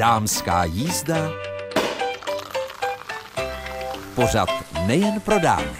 Dámská jízda. Pořad nejen pro dámy.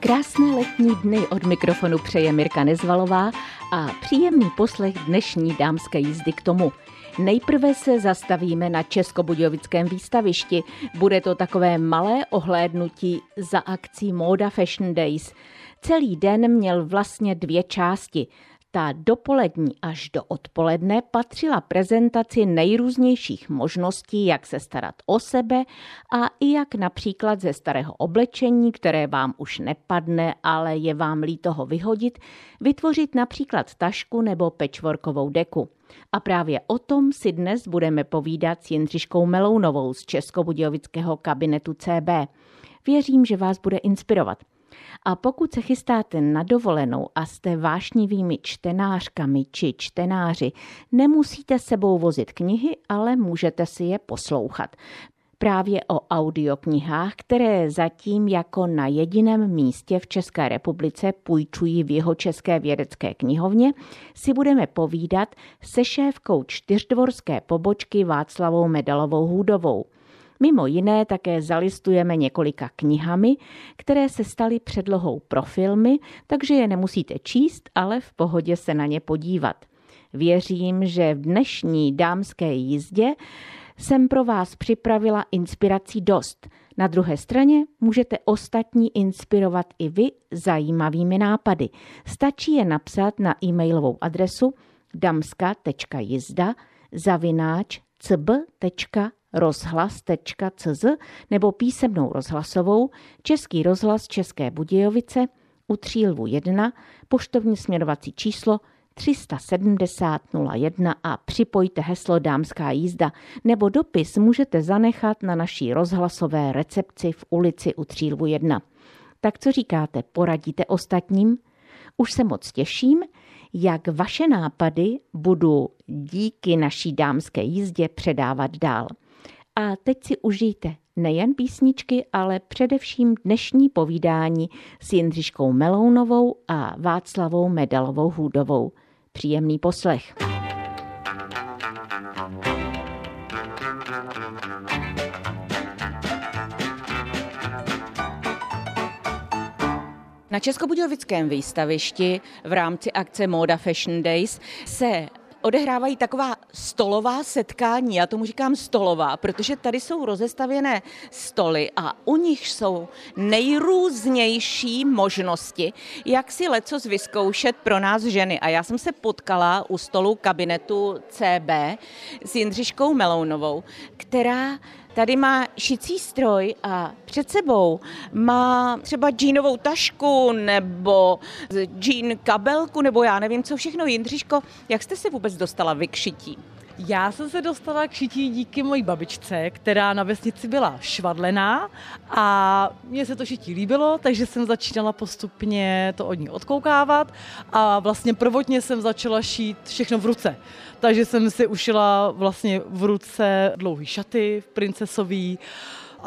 Krásné letní dny od mikrofonu přeje Mirka Nezvalová a příjemný poslech dnešní dámské jízdy k tomu. Nejprve se zastavíme na Českobudějovickém výstavišti. Bude to takové malé ohlédnutí za akcí Moda Fashion Days. Celý den měl vlastně dvě části. Ta dopolední až do odpoledne patřila prezentaci nejrůznějších možností, jak se starat o sebe a i jak například ze starého oblečení, které vám už nepadne, ale je vám líto ho vyhodit, vytvořit například tašku nebo pečvorkovou deku. A právě o tom si dnes budeme povídat s Jindřiškou Melounovou z Českobudějovického kabinetu CB. Věřím, že vás bude inspirovat. A pokud se chystáte na dovolenou a jste vášnivými čtenářkami či čtenáři, nemusíte sebou vozit knihy, ale můžete si je poslouchat. Právě o audioknihách, které zatím jako na jediném místě v České republice půjčují v jeho české vědecké knihovně, si budeme povídat se šéfkou čtyřdvorské pobočky Václavou Medalovou Hůdovou. Mimo jiné také zalistujeme několika knihami, které se staly předlohou pro filmy, takže je nemusíte číst, ale v pohodě se na ně podívat. Věřím, že v dnešní dámské jízdě jsem pro vás připravila inspirací dost. Na druhé straně můžete ostatní inspirovat i vy zajímavými nápady. Stačí je napsat na e-mailovou adresu damska.jizda zavináč cb.rozhlas.cz nebo písemnou rozhlasovou Český rozhlas České Budějovice u Třílvu 1, poštovní směrovací číslo 370 01 a připojte heslo Dámská jízda nebo dopis můžete zanechat na naší rozhlasové recepci v ulici u Třílvu 1. Tak co říkáte, poradíte ostatním? Už se moc těším, jak vaše nápady budu díky naší dámské jízdě předávat dál. A teď si užijte nejen písničky, ale především dnešní povídání s Jindřiškou Melounovou a Václavou Medalovou Hůdovou. Příjemný poslech. Na Českobudějovickém výstavišti v rámci akce Moda Fashion Days se odehrávají taková stolová setkání. Já tomu říkám stolová, protože tady jsou rozestavěné stoly a u nich jsou nejrůznější možnosti, jak si lecos vyzkoušet pro nás ženy. A já jsem se potkala u stolu kabinetu CB s Jindřiškou Melounovou, která tady má šicí stroj a před sebou má třeba džínovou tašku nebo džín kabelku nebo já nevím co všechno. Jindřiško, jak jste se vůbec dostala vy k šití? Já jsem se dostala k šití díky mojí babičce, která na vesnici byla švadlená a mně se to šití líbilo, takže jsem začínala postupně to od ní odkoukávat a vlastně prvotně jsem začala šít všechno v ruce. Takže jsem si ušila vlastně v ruce dlouhý šaty, princesový,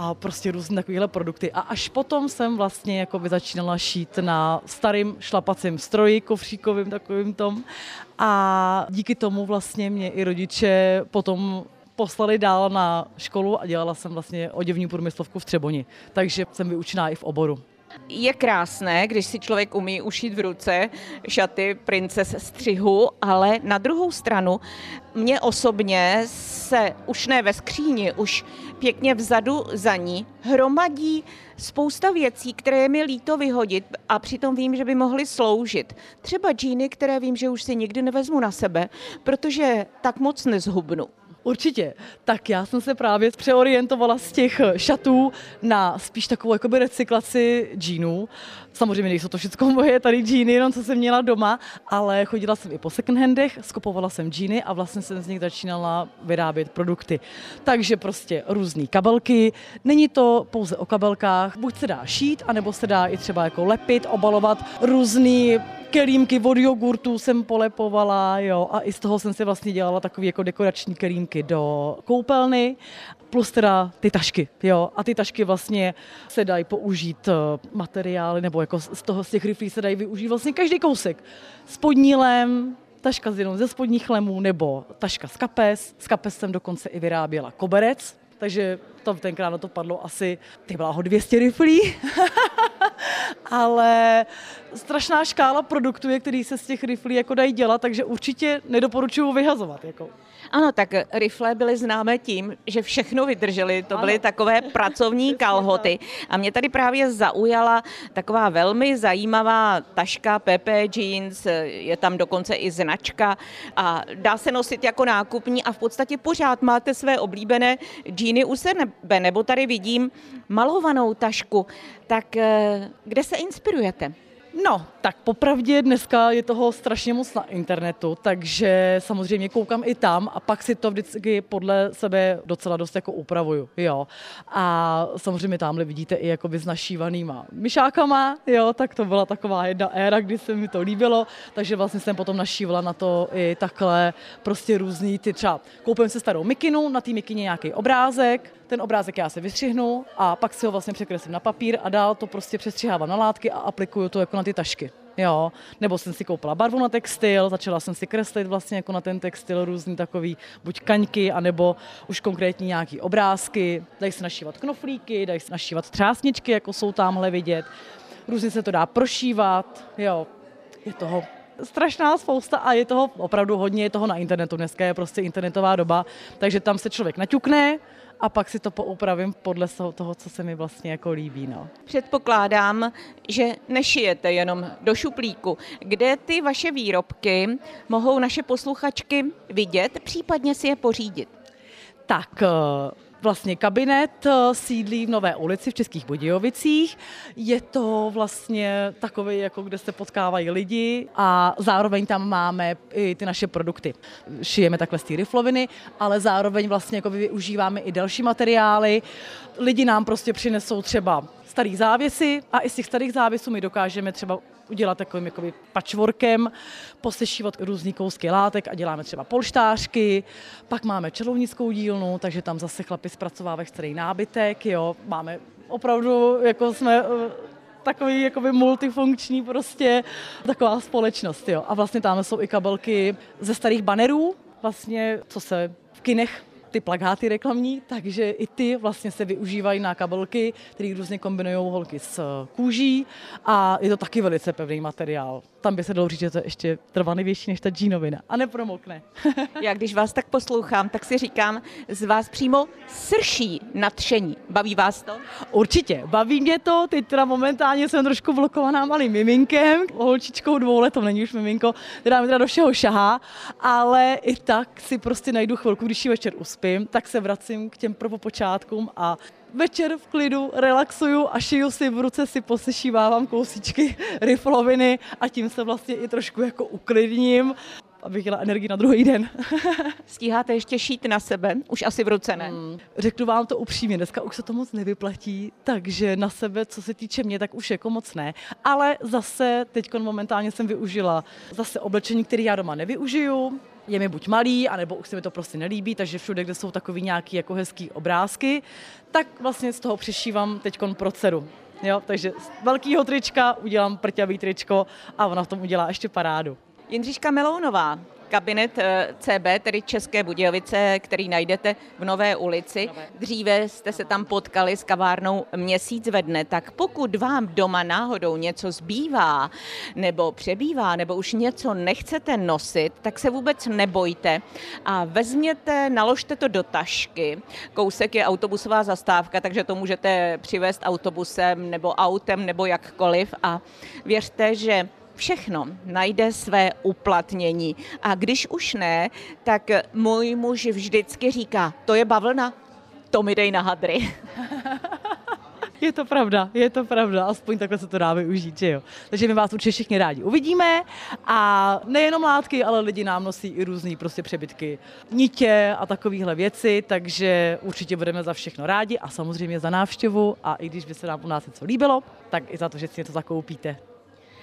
a prostě různé takovéhle produkty. A až potom jsem vlastně jako by začínala šít na starým šlapacím stroji, kofříkovým takovým tom. A díky tomu vlastně mě i rodiče potom poslali dál na školu a dělala jsem vlastně oděvní průmyslovku v Třeboni. Takže jsem vyučená i v oboru. Je krásné, když si člověk umí ušít v ruce šaty princes střihu, ale na druhou stranu mě osobně se už ne ve skříni, už pěkně vzadu za ní hromadí spousta věcí, které je mi líto vyhodit a přitom vím, že by mohly sloužit. Třeba džíny, které vím, že už si nikdy nevezmu na sebe, protože tak moc nezhubnu. Určitě. Tak já jsem se právě přeorientovala z těch šatů na spíš takovou jakoby recyklaci džínů. Samozřejmě nejsou to všechno moje tady džíny, jenom co jsem měla doma, ale chodila jsem i po second handech, skopovala jsem džíny a vlastně jsem z nich začínala vyrábět produkty. Takže prostě různé kabelky. Není to pouze o kabelkách, buď se dá šít, anebo se dá i třeba jako lepit, obalovat různý kelímky od jogurtu jsem polepovala, jo, a i z toho jsem si vlastně dělala takové jako dekorační kelímky do koupelny, plus teda ty tašky, jo, a ty tašky vlastně se dají použít eh, materiály, nebo jako z toho, z těch riflí se dají využít vlastně každý kousek. Spodní lem, taška z jenom ze spodních lemů nebo taška z kapes. Z kapes jsem dokonce i vyráběla koberec, takže to tenkrát na to padlo asi, ty byla ho 200 riflí, ale strašná škála produktů je, který se z těch riflí jako dají dělat, takže určitě nedoporučuju vyhazovat. Jako. Ano, tak rifle byly známé tím, že všechno vydrželi. To byly ano. takové pracovní kalhoty. A mě tady právě zaujala taková velmi zajímavá taška PP Jeans, je tam dokonce i značka a dá se nosit jako nákupní a v podstatě pořád máte své oblíbené džíny u sebe. Nebo tady vidím malovanou tašku. Tak eh, kde se inspirujete? No, tak popravdě dneska je toho strašně moc na internetu, takže samozřejmě koukám i tam a pak si to vždycky podle sebe docela dost jako upravuju, jo. A samozřejmě tamhle vidíte i jako vyznašívanýma myšákama, jo, tak to byla taková jedna éra, kdy se mi to líbilo, takže vlastně jsem potom našívala na to i takhle prostě různý ty třeba, koupím se starou mikinu, na té mikině nějaký obrázek, ten obrázek já se vystřihnu a pak si ho vlastně překreslím na papír a dál to prostě přestřihávám na látky a aplikuju to jako na ty tašky. Jo, nebo jsem si koupila barvu na textil, začala jsem si kreslit vlastně jako na ten textil různý takový buď kaňky, anebo už konkrétní nějaký obrázky, dají se našívat knoflíky, dají se našívat třásničky, jako jsou tamhle vidět, různě se to dá prošívat, jo, je toho strašná spousta a je toho opravdu hodně, je toho na internetu. Dneska je prostě internetová doba, takže tam se člověk naťukne, a pak si to poupravím podle toho, co se mi vlastně jako líbí. No. Předpokládám, že nešijete jenom do šuplíku. Kde ty vaše výrobky mohou naše posluchačky vidět, případně si je pořídit? Tak eh, vlastně kabinet eh, sídlí v Nové ulici v Českých Budějovicích. Je to vlastně takový, jako kde se potkávají lidi a zároveň tam máme i ty naše produkty. Šijeme takhle z té rifloviny, ale zároveň vlastně jako využíváme i další materiály. Lidi nám prostě přinesou třeba starý závěsy a i z těch starých závěsů my dokážeme třeba udělat takovým jakoby patchworkem, posešívat různý kousky látek a děláme třeba polštářky, pak máme čelovnickou dílnu, takže tam zase chlapi zpracovávají starý nábytek, jo, máme opravdu, jako jsme eh, takový jakoby multifunkční prostě taková společnost, jo. A vlastně tam jsou i kabelky ze starých banerů, vlastně, co se v kinech ty plagáty reklamní, takže i ty vlastně se využívají na kabelky, které různě kombinují holky s kůží a je to taky velice pevný materiál tam by se dalo říct, že to je ještě trvanlivější než ta džínovina a nepromokne. Já když vás tak poslouchám, tak si říkám, z vás přímo srší nadšení. Baví vás to? Určitě, baví mě to. Teď teda momentálně jsem trošku blokovaná malým miminkem, holčičkou dvou let, to není už miminko, která mi teda do všeho šahá, ale i tak si prostě najdu chvilku, když ji večer uspím, tak se vracím k těm prvopočátkům a večer v klidu relaxuju a šiju si v ruce, si posešívávám kousíčky rifloviny a tím se vlastně i trošku jako uklidním abych měla energii na druhý den. Stíháte ještě šít na sebe? Už asi v ruce ne? Hmm. Řeknu vám to upřímně, dneska už se to moc nevyplatí, takže na sebe, co se týče mě, tak už jako moc ne. Ale zase teď momentálně jsem využila zase oblečení, které já doma nevyužiju, je mi buď malý, anebo už se mi to prostě nelíbí, takže všude, kde jsou takový nějaký jako hezký obrázky, tak vlastně z toho přešívám teď pro dceru. Jo, takže z velkého trička udělám prťavý tričko a ona v tom udělá ještě parádu. Jindřiška Melounová, kabinet eh, CB, tedy České Budějovice, který najdete v Nové ulici. Dříve jste se tam potkali s kavárnou měsíc ve dne, tak pokud vám doma náhodou něco zbývá, nebo přebývá, nebo už něco nechcete nosit, tak se vůbec nebojte a vezměte, naložte to do tašky. Kousek je autobusová zastávka, takže to můžete přivést autobusem nebo autem nebo jakkoliv a věřte, že všechno najde své uplatnění. A když už ne, tak můj muž vždycky říká, to je bavlna, to mi dej na hadry. Je to pravda, je to pravda, aspoň takhle se to dá využít, že jo. Takže my vás určitě všichni rádi uvidíme a nejenom látky, ale lidi nám nosí i různý prostě přebytky nitě a takovéhle věci, takže určitě budeme za všechno rádi a samozřejmě za návštěvu a i když by se nám u nás něco líbilo, tak i za to, že si něco zakoupíte.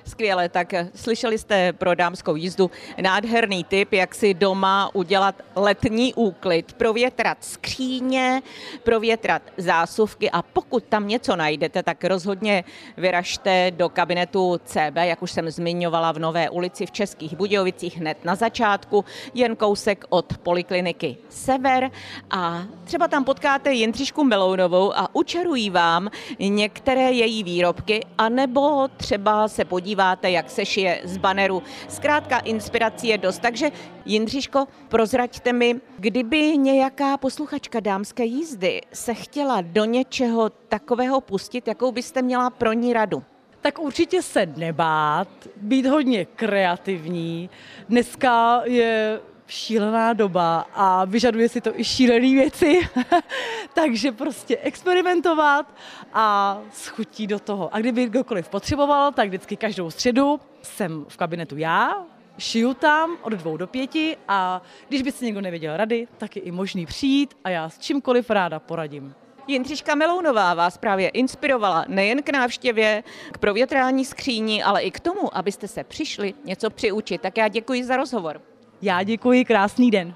Skvěle, tak slyšeli jste pro dámskou jízdu nádherný tip, jak si doma udělat letní úklid, provětrat skříně, provětrat zásuvky a pokud tam něco najdete, tak rozhodně vyražte do kabinetu CB, jak už jsem zmiňovala v Nové ulici v Českých Budějovicích hned na začátku, jen kousek od polikliniky Sever. A třeba tam potkáte Jindřišku Melounovou a učarují vám některé její výrobky, anebo třeba se podíváte, jak se šije z baneru. Zkrátka inspirací je dost, takže Jindřiško, prozraďte mi, kdyby nějaká posluchačka dámské jízdy se chtěla do něčeho takového pustit, jakou byste měla pro ní radu? tak určitě se nebát, být hodně kreativní. Dneska je šílená doba a vyžaduje si to i šílené věci, takže prostě experimentovat a schutí do toho. A kdyby kdokoliv potřeboval, tak vždycky každou středu jsem v kabinetu já, šiju tam od dvou do pěti a když by si někdo nevěděl rady, tak je i možný přijít a já s čímkoliv ráda poradím. Jindřiška Melounová vás právě inspirovala nejen k návštěvě, k provětrání skříní, ale i k tomu, abyste se přišli něco přiučit. Tak já děkuji za rozhovor. Já děkuji, krásný den.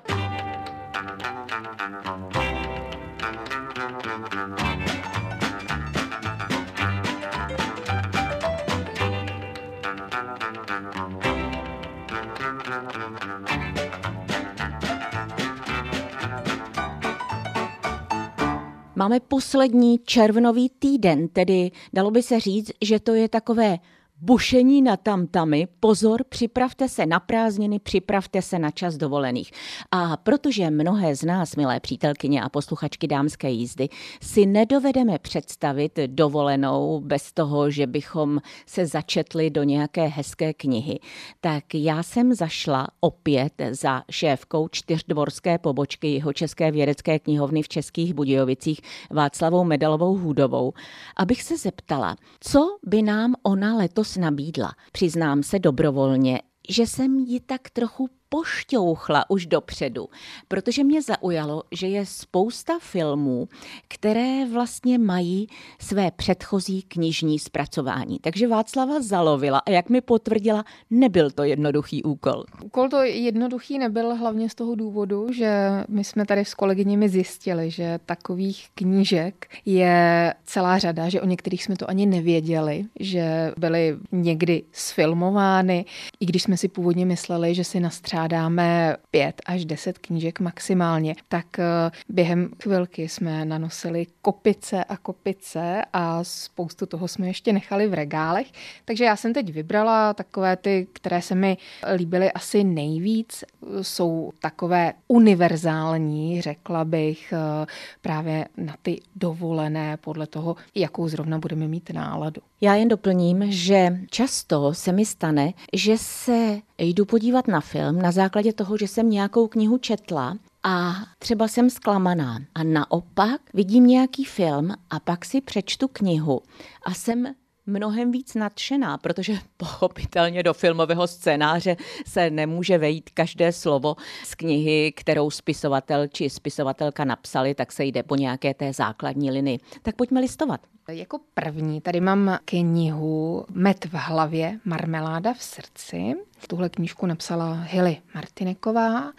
Máme poslední červnový týden, tedy dalo by se říct, že to je takové bušení na tamtamy, pozor, připravte se na prázdniny, připravte se na čas dovolených. A protože mnohé z nás, milé přítelkyně a posluchačky dámské jízdy, si nedovedeme představit dovolenou bez toho, že bychom se začetli do nějaké hezké knihy, tak já jsem zašla opět za šéfkou čtyřdvorské pobočky jeho České vědecké knihovny v Českých Budějovicích Václavou Medalovou Hůdovou, abych se zeptala, co by nám ona letos nabídla. Přiznám se dobrovolně, že jsem ji tak trochu pošťouchla už dopředu, protože mě zaujalo, že je spousta filmů, které vlastně mají své předchozí knižní zpracování. Takže Václava zalovila a jak mi potvrdila, nebyl to jednoduchý úkol. Úkol to jednoduchý nebyl hlavně z toho důvodu, že my jsme tady s kolegyněmi zjistili, že takových knížek je celá řada, že o některých jsme to ani nevěděli, že byly někdy sfilmovány, i když jsme si původně mysleli, že si nastřádali vypořádáme pět až deset knížek maximálně, tak eh, během chvilky jsme nanosili kopice a kopice a spoustu toho jsme ještě nechali v regálech. Takže já jsem teď vybrala takové ty, které se mi líbily asi nejvíc. Jsou takové univerzální, řekla bych, eh, právě na ty dovolené podle toho, jakou zrovna budeme mít náladu. Já jen doplním, že často se mi stane, že se jdu podívat na film na základě toho, že jsem nějakou knihu četla a třeba jsem zklamaná. A naopak vidím nějaký film a pak si přečtu knihu a jsem mnohem víc nadšená, protože pochopitelně do filmového scénáře se nemůže vejít každé slovo z knihy, kterou spisovatel či spisovatelka napsali, tak se jde po nějaké té základní linii. Tak pojďme listovat. Jako první tady mám knihu Met v hlavě, marmeláda v srdci. Tuhle knížku napsala Hilly Martineková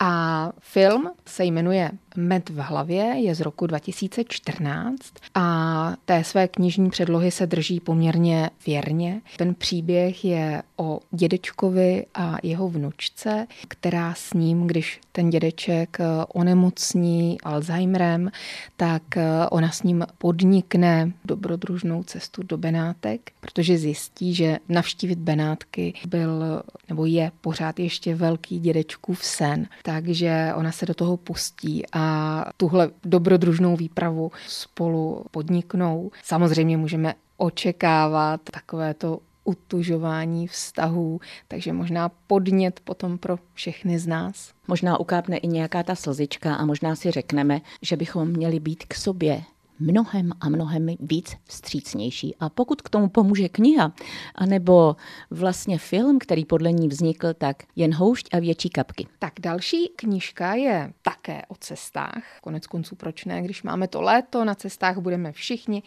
a film se jmenuje Med v hlavě, je z roku 2014 a té své knižní předlohy se drží poměrně věrně. Ten příběh je o dědečkovi a jeho vnučce, která s ním, když ten dědeček onemocní Alzheimerem, tak ona s ním podnikne dobrodružnou cestu do Benátek, protože zjistí, že navštívit Benátky byl nebo je pořád ještě velký dědečkův sen, takže ona se do toho pustí a tuhle dobrodružnou výpravu spolu podniknou. Samozřejmě můžeme očekávat takové to utužování vztahů, takže možná podnět potom pro všechny z nás. Možná ukápne i nějaká ta slzička a možná si řekneme, že bychom měli být k sobě mnohem a mnohem víc vstřícnější. A pokud k tomu pomůže kniha, anebo vlastně film, který podle ní vznikl, tak jen houšť a větší kapky. Tak další knižka je také o cestách. Konec konců proč ne, když máme to léto, na cestách budeme všichni.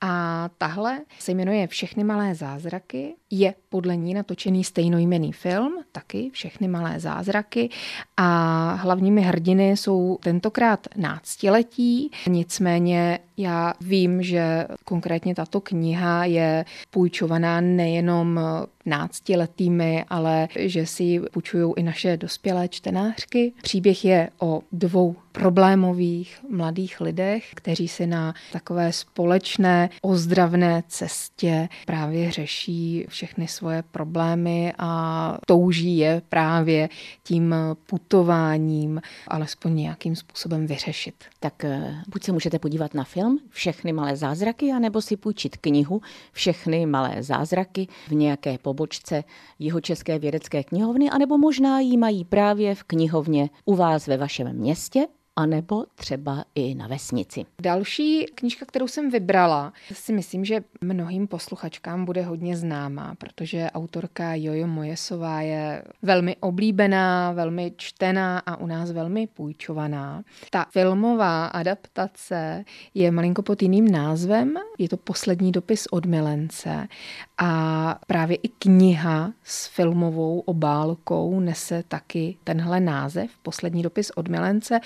A tahle se jmenuje Všechny malé zázraky je podle ní natočený stejnojmený film, taky Všechny malé zázraky a hlavními hrdiny jsou tentokrát náctiletí, nicméně já vím, že konkrétně tato kniha je půjčovaná nejenom náctiletými, ale že si půjčují i naše dospělé čtenářky. Příběh je o dvou problémových mladých lidech, kteří si na takové společné ozdravné cestě právě řeší všechny svoje problémy a touží je právě tím putováním alespoň nějakým způsobem vyřešit. Tak eh, buď se můžete podívat na film Všechny malé zázraky, anebo si půjčit knihu Všechny malé zázraky v nějaké pobočce Jihočeské vědecké knihovny, anebo možná ji mají právě v knihovně u vás ve vašem městě anebo třeba i na vesnici. Další knížka, kterou jsem vybrala, si myslím, že mnohým posluchačkám bude hodně známá, protože autorka Jojo Mojesová je velmi oblíbená, velmi čtená a u nás velmi půjčovaná. Ta filmová adaptace je malinko pod jiným názvem, je to poslední dopis od milence a právě i kniha s filmovou obálkou nese taky tenhle název, poslední dopis od milence.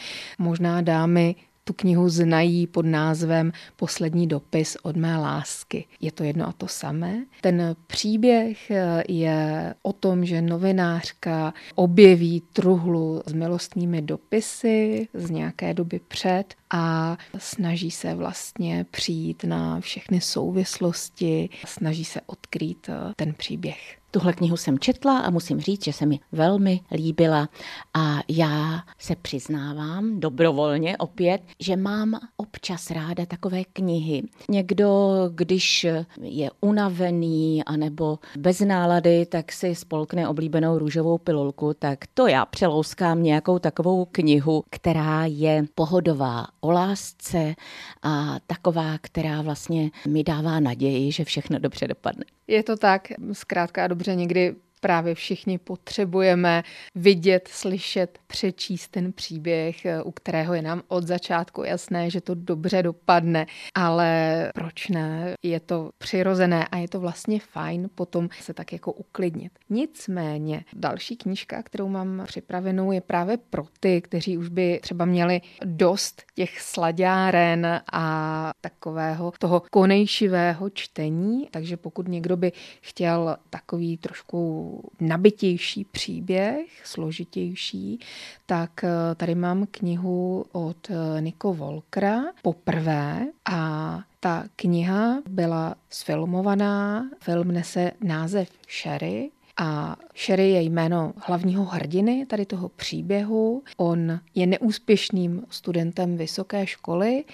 Možná dámy tu knihu znají pod názvem Poslední dopis od mé lásky. Je to jedno a to samé. Ten příběh je o tom, že novinářka objeví truhlu s milostnými dopisy z nějaké doby před a snaží se vlastně přijít na všechny souvislosti, snaží se odkrýt ten příběh. Tuhle knihu jsem četla a musím říct, že se mi velmi líbila a já se přiznávám dobrovolně opět, že mám občas ráda takové knihy. Někdo, když je unavený anebo bez nálady, tak si spolkne oblíbenou růžovou pilulku, tak to já přelouskám nějakou takovou knihu, která je pohodová o lásce a taková, která vlastně mi dává naději, že všechno dobře dopadne. Je to tak, zkrátka a dobře někdy právě všichni potřebujeme vidět, slyšet, přečíst ten příběh, u kterého je nám od začátku jasné, že to dobře dopadne, ale proč ne? Je to přirozené a je to vlastně fajn potom se tak jako uklidnit. Nicméně další knížka, kterou mám připravenou, je právě pro ty, kteří už by třeba měli dost těch sladáren a takového toho konejšivého čtení, takže pokud někdo by chtěl takový trošku nabitější příběh, složitější, tak eh, tady mám knihu od eh, Niko Volkra poprvé. A ta kniha byla sfilmovaná, film nese název Sherry a Sherry je jméno hlavního hrdiny tady toho příběhu. On je neúspěšným studentem vysoké školy,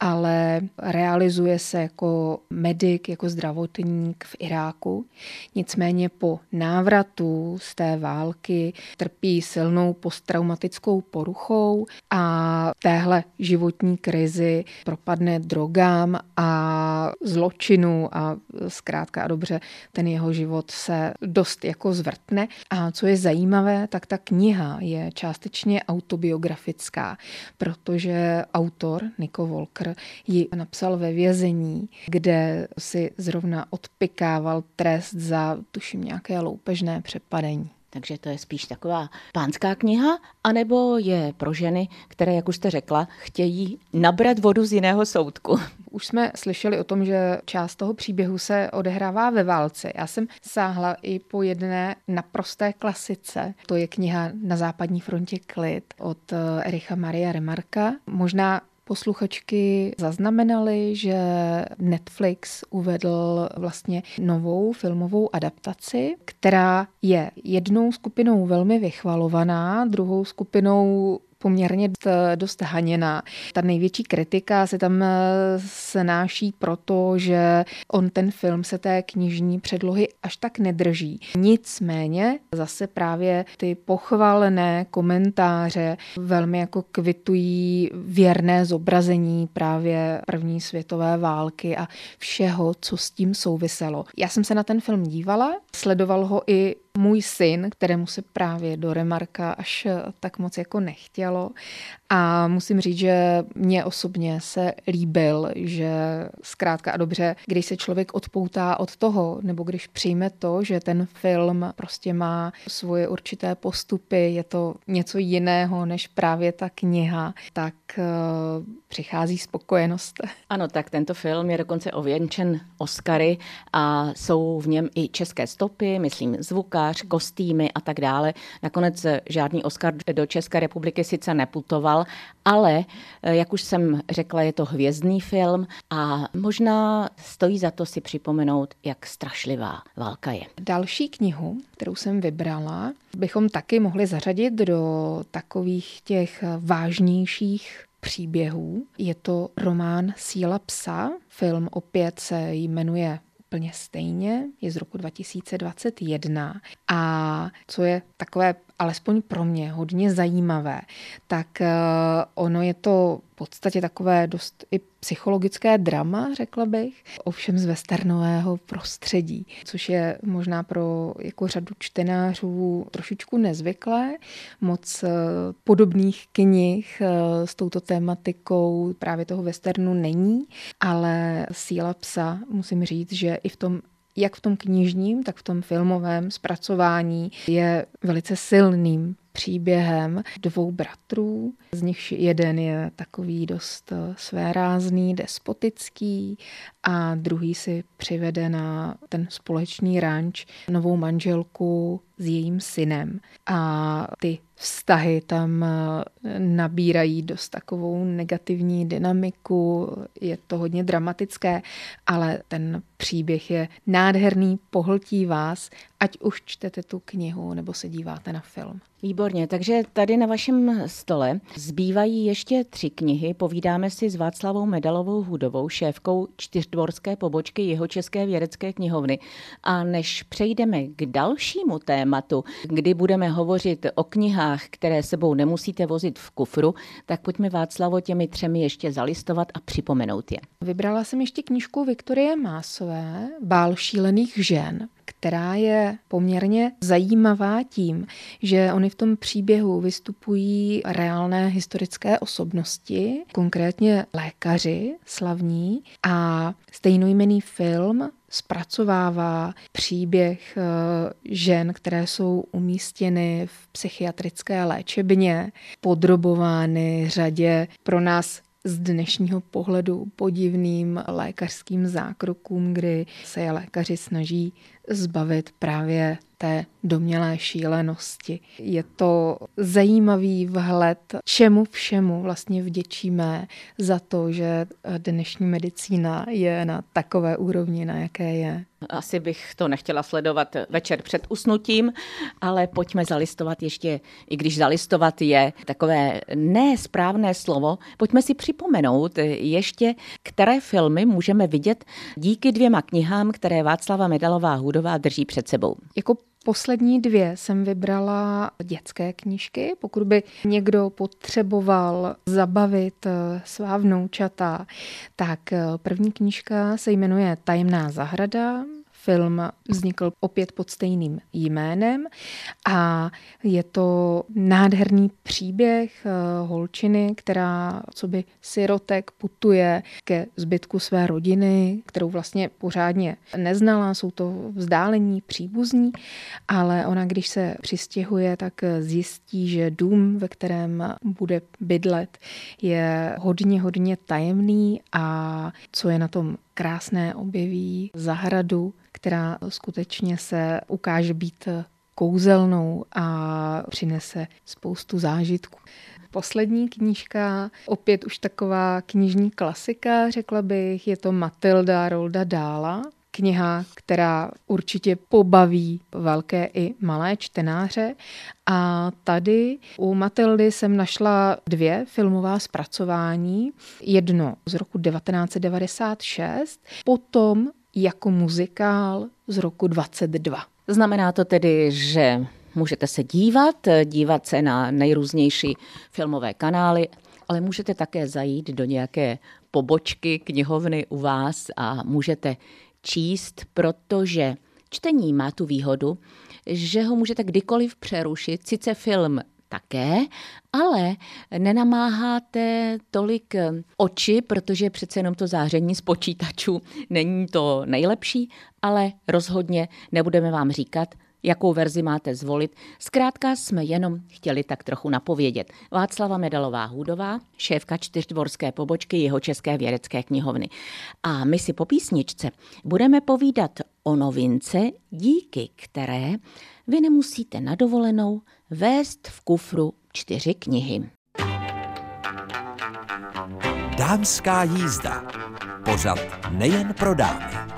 ale realizuje se jako medic, jako zdravotník v Iráku. Nicméně po návratu z té války trpí silnou posttraumatickou poruchou a téhle životní krizi propadne drogám a zločinu a zkrátka a dobře ten jeho život se dost jako zvrtne. A co je zajímavé, tak ta kniha je částečně autobiografická, protože autor Nico Volker ji napsal ve vězení, kde si zrovna odpikával trest za, tuším, nějaké loupežné přepadení. Takže to je spíš taková pánská kniha, anebo je pro ženy, které, jak už jste řekla, chtějí nabrat vodu z jiného soudku. Už jsme slyšeli o tom, že část toho příběhu se odehrává ve válce. Já jsem sáhla i po jedné naprosté klasice. To je kniha Na západní frontě klid od eh, Ericha Maria Remarka. Možná posluchačky zaznamenali, že Netflix uvedl vlastně novou filmovou adaptaci, která je jednou skupinou velmi vychvalovaná, druhou skupinou poměrně dost haněná. Ta největší kritika se tam eh, snáší proto, že on ten film se té knižní předlohy až tak nedrží. Nicméně zase právě ty pochvalené komentáře velmi jako kvitují věrné zobrazení právě první světové války a všeho, co s tím souviselo. Já jsem se na ten film dívala, sledoval ho i můj syn, kterému se právě do Remarka až tak moc jako nechtělo. A musím říct, že mě osobně se líbil, že zkrátka a dobře, když se člověk odpoutá od toho, nebo když přijme to, že ten film prostě má svoje určité postupy, je to něco jiného než právě ta kniha, tak uh, přichází spokojenost. Ano, tak tento film je dokonce ověnčen Oscary a jsou v něm i české stopy, myslím zvukář, kostýmy a tak dále. Nakonec žádný Oscar do České republiky sice neputoval, ale, eh, jak už jsem řekla, je to hvězdný film a možná stojí za to si připomenout, jak strašlivá válka je. Další knihu, kterou jsem vybrala, bychom taky mohli zařadit do takových těch vážnějších příběhů. Je to román Síla psa. Film opět se jmenuje úplně stejně, je z roku 2021. A co je takové alespoň pro mě hodně zajímavé, tak eh, ono je to v podstatě takové dost i psychologické drama, řekla bych, ovšem z westernového prostředí, což je možná pro jako řadu čtenářů trošičku nezvyklé. Moc eh, podobných knih eh, s touto tématikou právě toho westernu není, ale síla psa, musím říct, že i v tom jak v tom knižním, tak v tom filmovém zpracování je velice silným příběhem dvou bratrů. Z nich jeden je takový dost eh, svérázný, despotický a druhý si přivede na ten společný ranč novou manželku s jejím synem. A ty vztahy tam eh, nabírají dost takovou negativní dynamiku, je to hodně dramatické, ale ten příběh je nádherný, pohltí vás, ať už čtete tu knihu nebo se díváte na film. Výborně, takže tady na vašem stole zbývají ještě tři knihy. Povídáme si s Václavou Medalovou Hudovou, šéfkou čtyřdvorské pobočky jeho České vědecké knihovny. A než přejdeme k dalšímu tématu, kdy budeme hovořit o knihách, které sebou nemusíte vozit v kufru, tak pojďme Václavo těmi třemi ještě zalistovat a připomenout je. Vybrala jsem ještě knížku Viktorie Másové, Bál šílených žen která je poměrně zajímavá tím, že oni v tom příběhu vystupují reálné historické osobnosti, konkrétně lékaři slavní a stejnojmený film zpracovává příběh eh, žen, které jsou umístěny v psychiatrické léčebně, podrobovány řadě pro nás z dnešního pohledu podivným lékařským zákrokům, kdy se lékaři snaží zbavit právě té domělé šílenosti. Je to zajímavý vhled, čemu všemu vlastně vděčíme za to, že dnešní medicína je na takové úrovni, na jaké je. Asi bych to nechtěla sledovat večer před usnutím, ale pojďme zalistovat ještě, i když zalistovat je takové nesprávné slovo, pojďme si připomenout ještě, které filmy můžeme vidět díky dvěma knihám, které Václava Medalová Hudová drží před sebou. Jako Poslední dvě jsem vybrala dětské knížky. Pokud by někdo potřeboval zabavit eh, svá vnoučata, tak eh, první knížka se jmenuje Tajemná zahrada Film vznikl opět pod stejným jménem a je to nádherný příběh eh, holčiny, která co by sirotek putuje ke zbytku své rodiny, kterou vlastně pořádně neznala, jsou to vzdálení příbuzní, ale ona, když se přistěhuje, tak zjistí, že dům, ve kterém bude bydlet, je hodně, hodně tajemný a co je na tom krásné, objeví zahradu, která skutečně se ukáže být kouzelnou a přinese spoustu zážitků. Poslední knížka, opět už taková knižní klasika, řekla bych, je to Matilda Rolda Dála, kniha, která určitě pobaví velké i malé čtenáře. A tady u Matildy jsem našla dvě filmová zpracování. Jedno z roku 1996, potom jako muzikál z roku 22. Znamená to tedy, že můžete se dívat, dívat se na nejrůznější filmové kanály, ale můžete také zajít do nějaké pobočky knihovny u vás a můžete číst, protože Čtení má tu výhodu, že ho můžete kdykoliv přerušit, sice film také, ale nenamáháte tolik oči, protože přece jenom to záření z počítačů není to nejlepší, ale rozhodně nebudeme vám říkat, jakou verzi máte zvolit. Zkrátka jsme jenom chtěli tak trochu napovědět. Václava Medalová Hůdová, šéfka čtyřdvorské pobočky jeho České vědecké knihovny. A my si po písničce budeme povídat o novince, díky které vy nemusíte na dovolenou vést v kufru čtyři knihy. Dámská jízda. Pořad nejen pro dámy.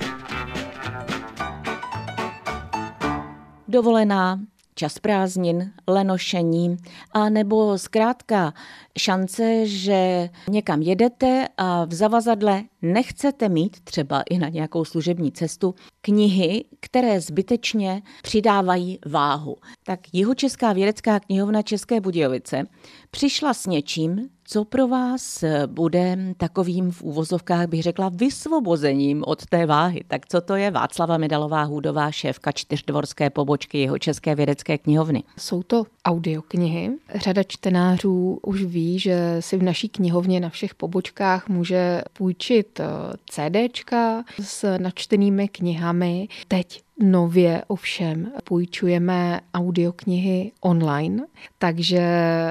Dovolená, čas prázdnin, lenošení, a nebo zkrátka šance, že někam jedete a v zavazadle nechcete mít třeba i na nějakou služební cestu knihy, které zbytečně přidávají váhu. Tak Jihočeská vědecká knihovna České Budějovice přišla s něčím, co pro vás bude takovým v úvozovkách, bych řekla, vysvobozením od té váhy? Tak co to je Václava Medalová Hůdová, šéfka čtyřdvorské pobočky jeho České vědecké knihovny? Jsou to audioknihy. Řada čtenářů už ví, že si v naší knihovně na všech pobočkách může půjčit eh, CDčka s načtenými knihami. Teď Nově ovšem půjčujeme audioknihy online, takže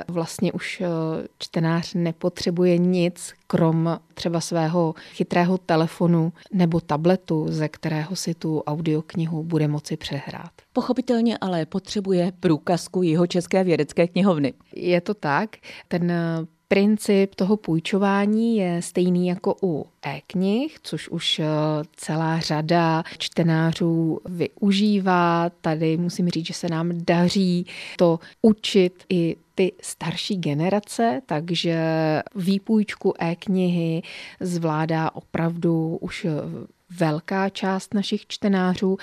vlastně už eh, čtenář nepotřebuje nic, krom třeba svého chytrého telefonu nebo tabletu, ze kterého si tu audioknihu bude moci přehrát. Pochopitelně ale potřebuje průkazku jeho České vědecké knihovny. Je to tak. Ten Princip toho půjčování je stejný jako u e-knih, což už eh, celá řada čtenářů využívá. Tady musím říct, že se nám daří to učit i ty starší generace, takže výpůjčku e-knihy zvládá opravdu už eh, velká část našich čtenářů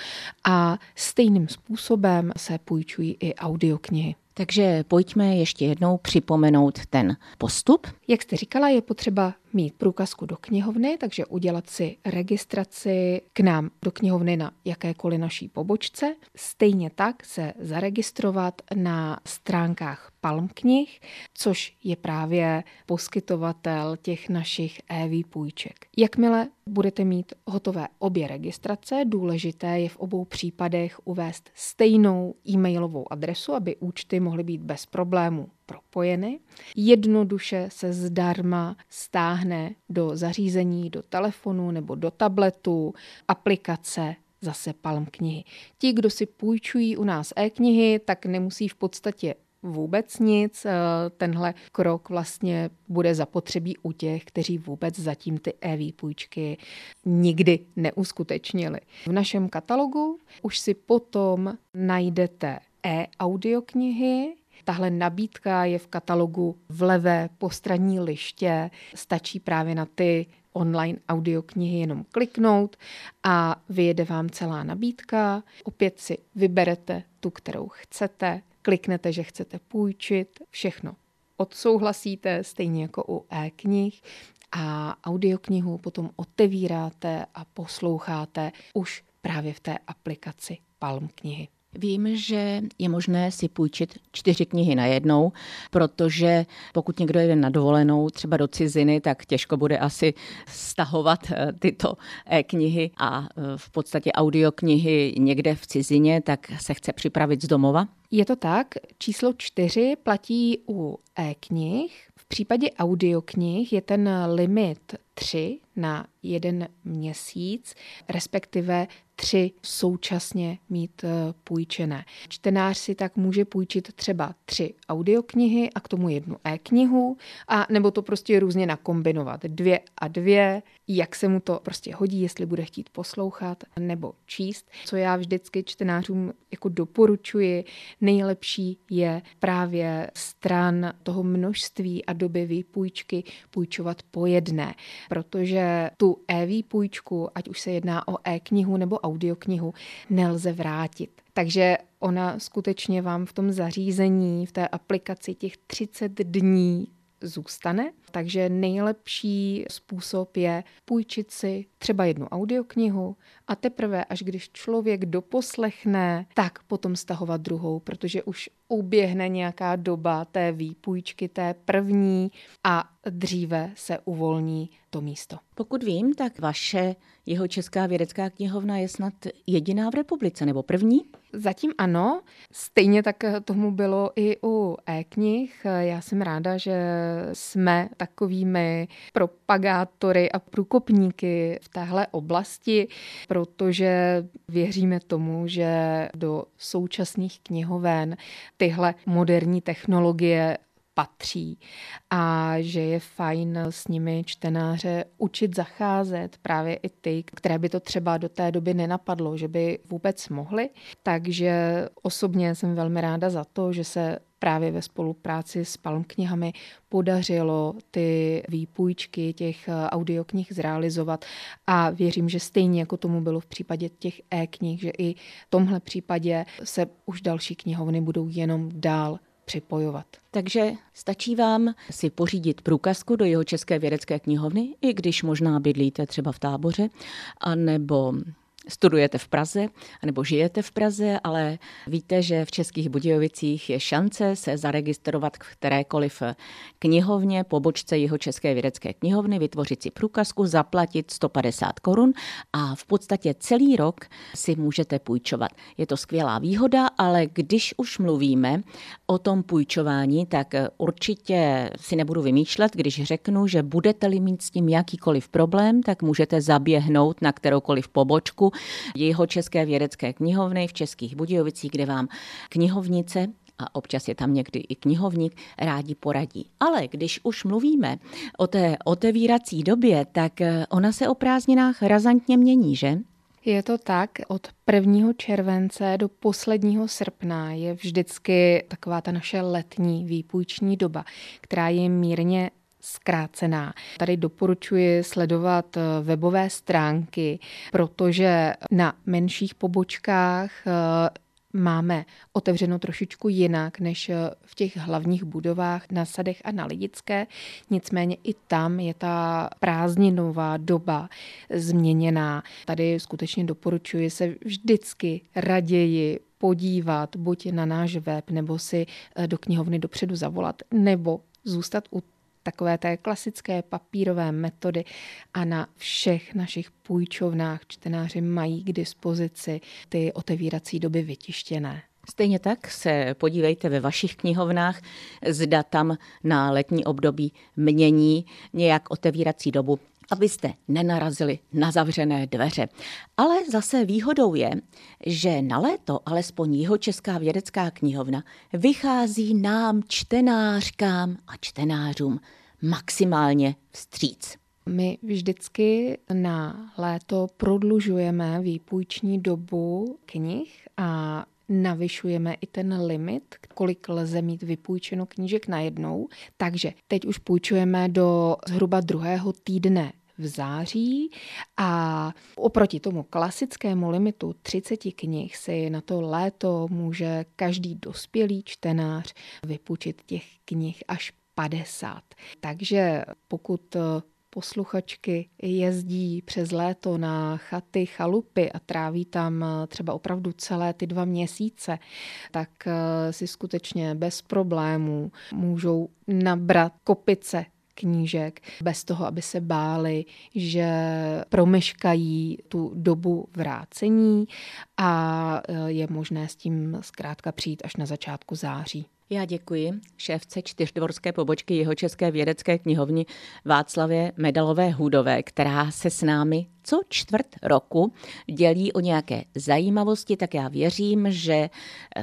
a stejným způsobem se půjčují i audioknihy. Takže pojďme ještě jednou připomenout ten postup. Jak jste říkala, je potřeba mít průkazku do knihovny, takže udělat si registraci k nám do knihovny na jakékoliv naší pobočce. Stejně tak se zaregistrovat na stránkách Palm knih, což je právě poskytovatel těch našich e-výpůjček. Jakmile budete mít hotové obě registrace, důležité je v obou případech uvést stejnou e-mailovou adresu, aby účty mohly být bez problémů propojeny. Jednoduše se zdarma stáhne do zařízení, do telefonu nebo do tabletu aplikace zase Palm knihy. Ti, kdo si půjčují u nás e-knihy, tak nemusí v podstatě vůbec nic. Eh, tenhle krok vlastně bude zapotřebí u těch, kteří vůbec zatím ty e-výpůjčky nikdy neuskutečnili. V našem katalogu už si potom najdete e-audioknihy, Tahle nabídka je v katalogu v levé postranní liště. Stačí právě na ty online audioknihy jenom kliknout a vyjede vám celá nabídka. Opět si vyberete tu, kterou chcete, kliknete, že chcete půjčit, všechno odsouhlasíte, stejně jako u e-knih a audioknihu potom otevíráte a posloucháte už právě v té aplikaci Palm knihy. Vím, že je možné si půjčit čtyři knihy najednou, protože pokud někdo jde na dovolenou třeba do ciziny, tak těžko bude asi stahovat eh, tyto knihy a eh, v podstatě audioknihy někde v cizině, tak se chce připravit z domova. Je to tak, číslo čtyři platí u e-knih. V případě audioknih je ten limit 3 na jeden měsíc, respektive tři současně mít eh, půjčené. Čtenář si tak může půjčit třeba tři audioknihy a k tomu jednu e-knihu, a nebo to prostě různě nakombinovat. Dvě a dvě, jak se mu to prostě hodí, jestli bude chtít poslouchat nebo číst. Co já vždycky čtenářům jako doporučuji, nejlepší je právě stran toho množství a doby výpůjčky půjčovat po jedné, protože tu e-výpůjčku, ať už se jedná o e-knihu nebo audioknihu, nelze vrátit. Takže ona skutečně vám v tom zařízení, v té aplikaci těch 30 dní zůstane, takže nejlepší způsob je půjčit si třeba jednu audioknihu a teprve, až když člověk doposlechne, tak potom stahovat druhou, protože už uběhne nějaká doba té výpůjčky, té první a dříve se uvolní to místo. Pokud vím, tak vaše jeho Česká vědecká knihovna je snad jediná v republice, nebo první? Zatím ano. Stejně tak tomu bylo i u e-knih. Já jsem ráda, že jsme takovými propagátory a průkopníky v téhle oblasti, protože věříme tomu, že do současných knihoven tyhle moderní technologie patří a že je fajn s nimi čtenáře učit zacházet, právě i ty, které by to třeba do té doby nenapadlo, že by vůbec mohly. Takže osobně jsem velmi ráda za to, že se právě ve spolupráci s Palm knihami podařilo ty výpůjčky těch audioknih zrealizovat a věřím, že stejně jako tomu bylo v případě těch e-knih, že i v tomhle případě se už další knihovny budou jenom dál připojovat. Takže stačí vám si pořídit průkazku do jeho České vědecké knihovny, i když možná bydlíte třeba v táboře, anebo studujete v Praze nebo žijete v Praze, ale víte, že v Českých Budějovicích je šance se zaregistrovat v kterékoliv knihovně, pobočce jeho České vědecké knihovny, vytvořit si průkazku, zaplatit 150 korun a v podstatě celý rok si můžete půjčovat. Je to skvělá výhoda, ale když už mluvíme o tom půjčování, tak určitě si nebudu vymýšlet, když řeknu, že budete-li mít s tím jakýkoliv problém, tak můžete zaběhnout na kteroukoliv pobočku jeho České vědecké knihovny v Českých Budějovicích, kde vám knihovnice a občas je tam někdy i knihovník, rádi poradí. Ale když už mluvíme o té otevírací době, tak eh, ona se o prázdninách razantně mění, že? Je to tak, od 1. července do posledního srpna je vždycky taková ta naše letní výpůjční doba, která je mírně zkrácená. Tady doporučuji sledovat eh, webové stránky, protože na menších pobočkách eh, máme otevřeno trošičku jinak než eh, v těch hlavních budovách na Sadech a na Lidické. Nicméně i tam je ta prázdninová doba změněná. Tady skutečně doporučuji se vždycky raději podívat buď na náš web, nebo si do knihovny dopředu zavolat, nebo zůstat u takové té klasické papírové metody a na všech našich půjčovnách čtenáři mají k dispozici ty otevírací doby vytištěné. Stejně tak se podívejte ve vašich knihovnách, zda tam na letní období mění nějak otevírací dobu abyste nenarazili na zavřené dveře. Ale zase výhodou je, že na léto alespoň jeho Česká vědecká knihovna vychází nám čtenářkám a čtenářům maximálně vstříc. My vždycky na léto prodlužujeme výpůjční dobu knih a navyšujeme i ten limit, kolik lze mít vypůjčeno knížek najednou. Takže teď už půjčujeme do zhruba druhého týdne v září a oproti tomu klasickému limitu 30 knih si na to léto může každý dospělý čtenář vypůjčit těch knih až 50. Takže pokud eh, posluchačky jezdí přes léto na chaty, chalupy a tráví tam eh, třeba opravdu celé ty dva měsíce, tak eh, si skutečně bez problémů můžou nabrat kopice knížek bez toho, aby se báli, že promeškají tu dobu vrácení a je možné s tím zkrátka přijít až na začátku září. Já děkuji šéfce čtyřdvorské pobočky jeho České vědecké knihovny Václavě Medalové Hudové, která se s námi co čtvrt roku dělí o nějaké zajímavosti, tak já věřím, že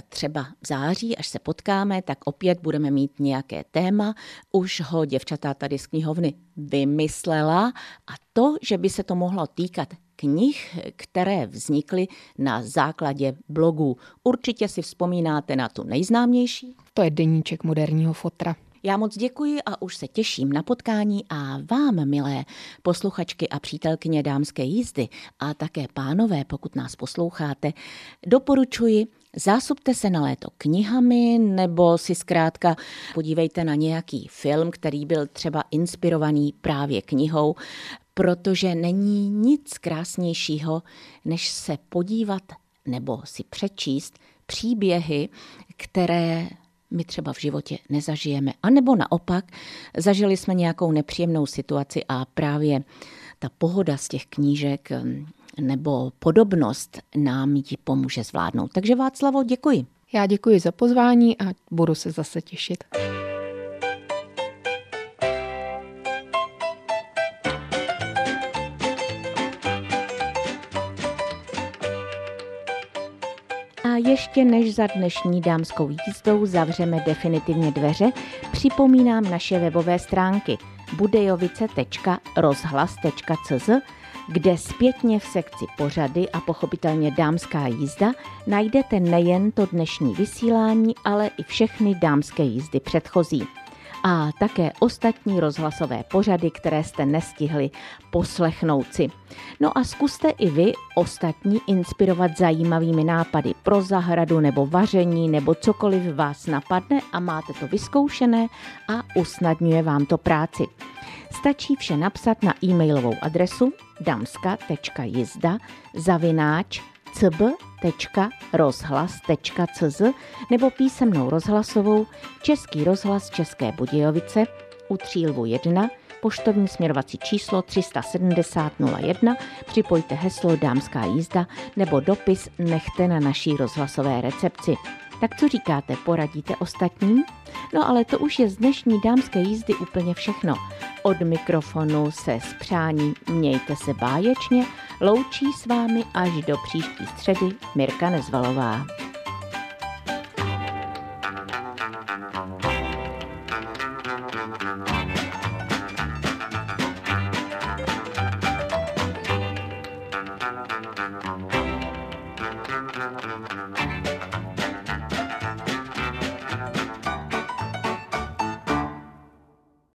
třeba v září, až se potkáme, tak opět budeme mít nějaké téma. Už ho děvčata tady z knihovny vymyslela a to, že by se to mohlo týkat knih, které vznikly na základě blogů. Určitě si vzpomínáte na tu nejznámější. To je deníček moderního fotra. Já moc děkuji a už se těším na potkání a vám, milé posluchačky a přítelkyně dámské jízdy a také pánové, pokud nás posloucháte, doporučuji Zásobte se na léto knihami nebo si zkrátka podívejte na nějaký film, který byl třeba inspirovaný právě knihou, protože není nic krásnějšího, než se podívat nebo si přečíst příběhy, které my třeba v životě nezažijeme. A nebo naopak, zažili jsme nějakou nepříjemnou situaci a právě ta pohoda z těch knížek mm, nebo podobnost nám ji pomůže zvládnout. Takže Václavo, děkuji. Já děkuji za pozvání a budu se zase těšit. Ještě než za dnešní dámskou jízdou zavřeme definitivně dveře, připomínám naše webové stránky budejovice.rozhlas.cz, kde zpětně v sekci pořady a pochopitelně dámská jízda najdete nejen to dnešní vysílání, ale i všechny dámské jízdy předchozí a také ostatní rozhlasové pořady, které jste nestihli poslechnout si. No a zkuste i vy ostatní inspirovat zajímavými nápady pro zahradu nebo vaření nebo cokoliv vás napadne a máte to vyzkoušené a usnadňuje vám to práci. Stačí vše napsat na e-mailovou adresu damska.jizda zavináč cb.rozhlas.cz nebo písemnou rozhlasovou Český rozhlas České Budějovice u Třílvu 1 poštovní směrovací číslo 37001, připojte heslo Dámská jízda nebo dopis nechte na naší rozhlasové recepci. Tak co říkáte, poradíte ostatním? No ale to už je z dnešní dámské jízdy úplně všechno. Od mikrofonu se s přáním mějte se báječně, loučí s vámi až do příští středy Mirka Nezvalová.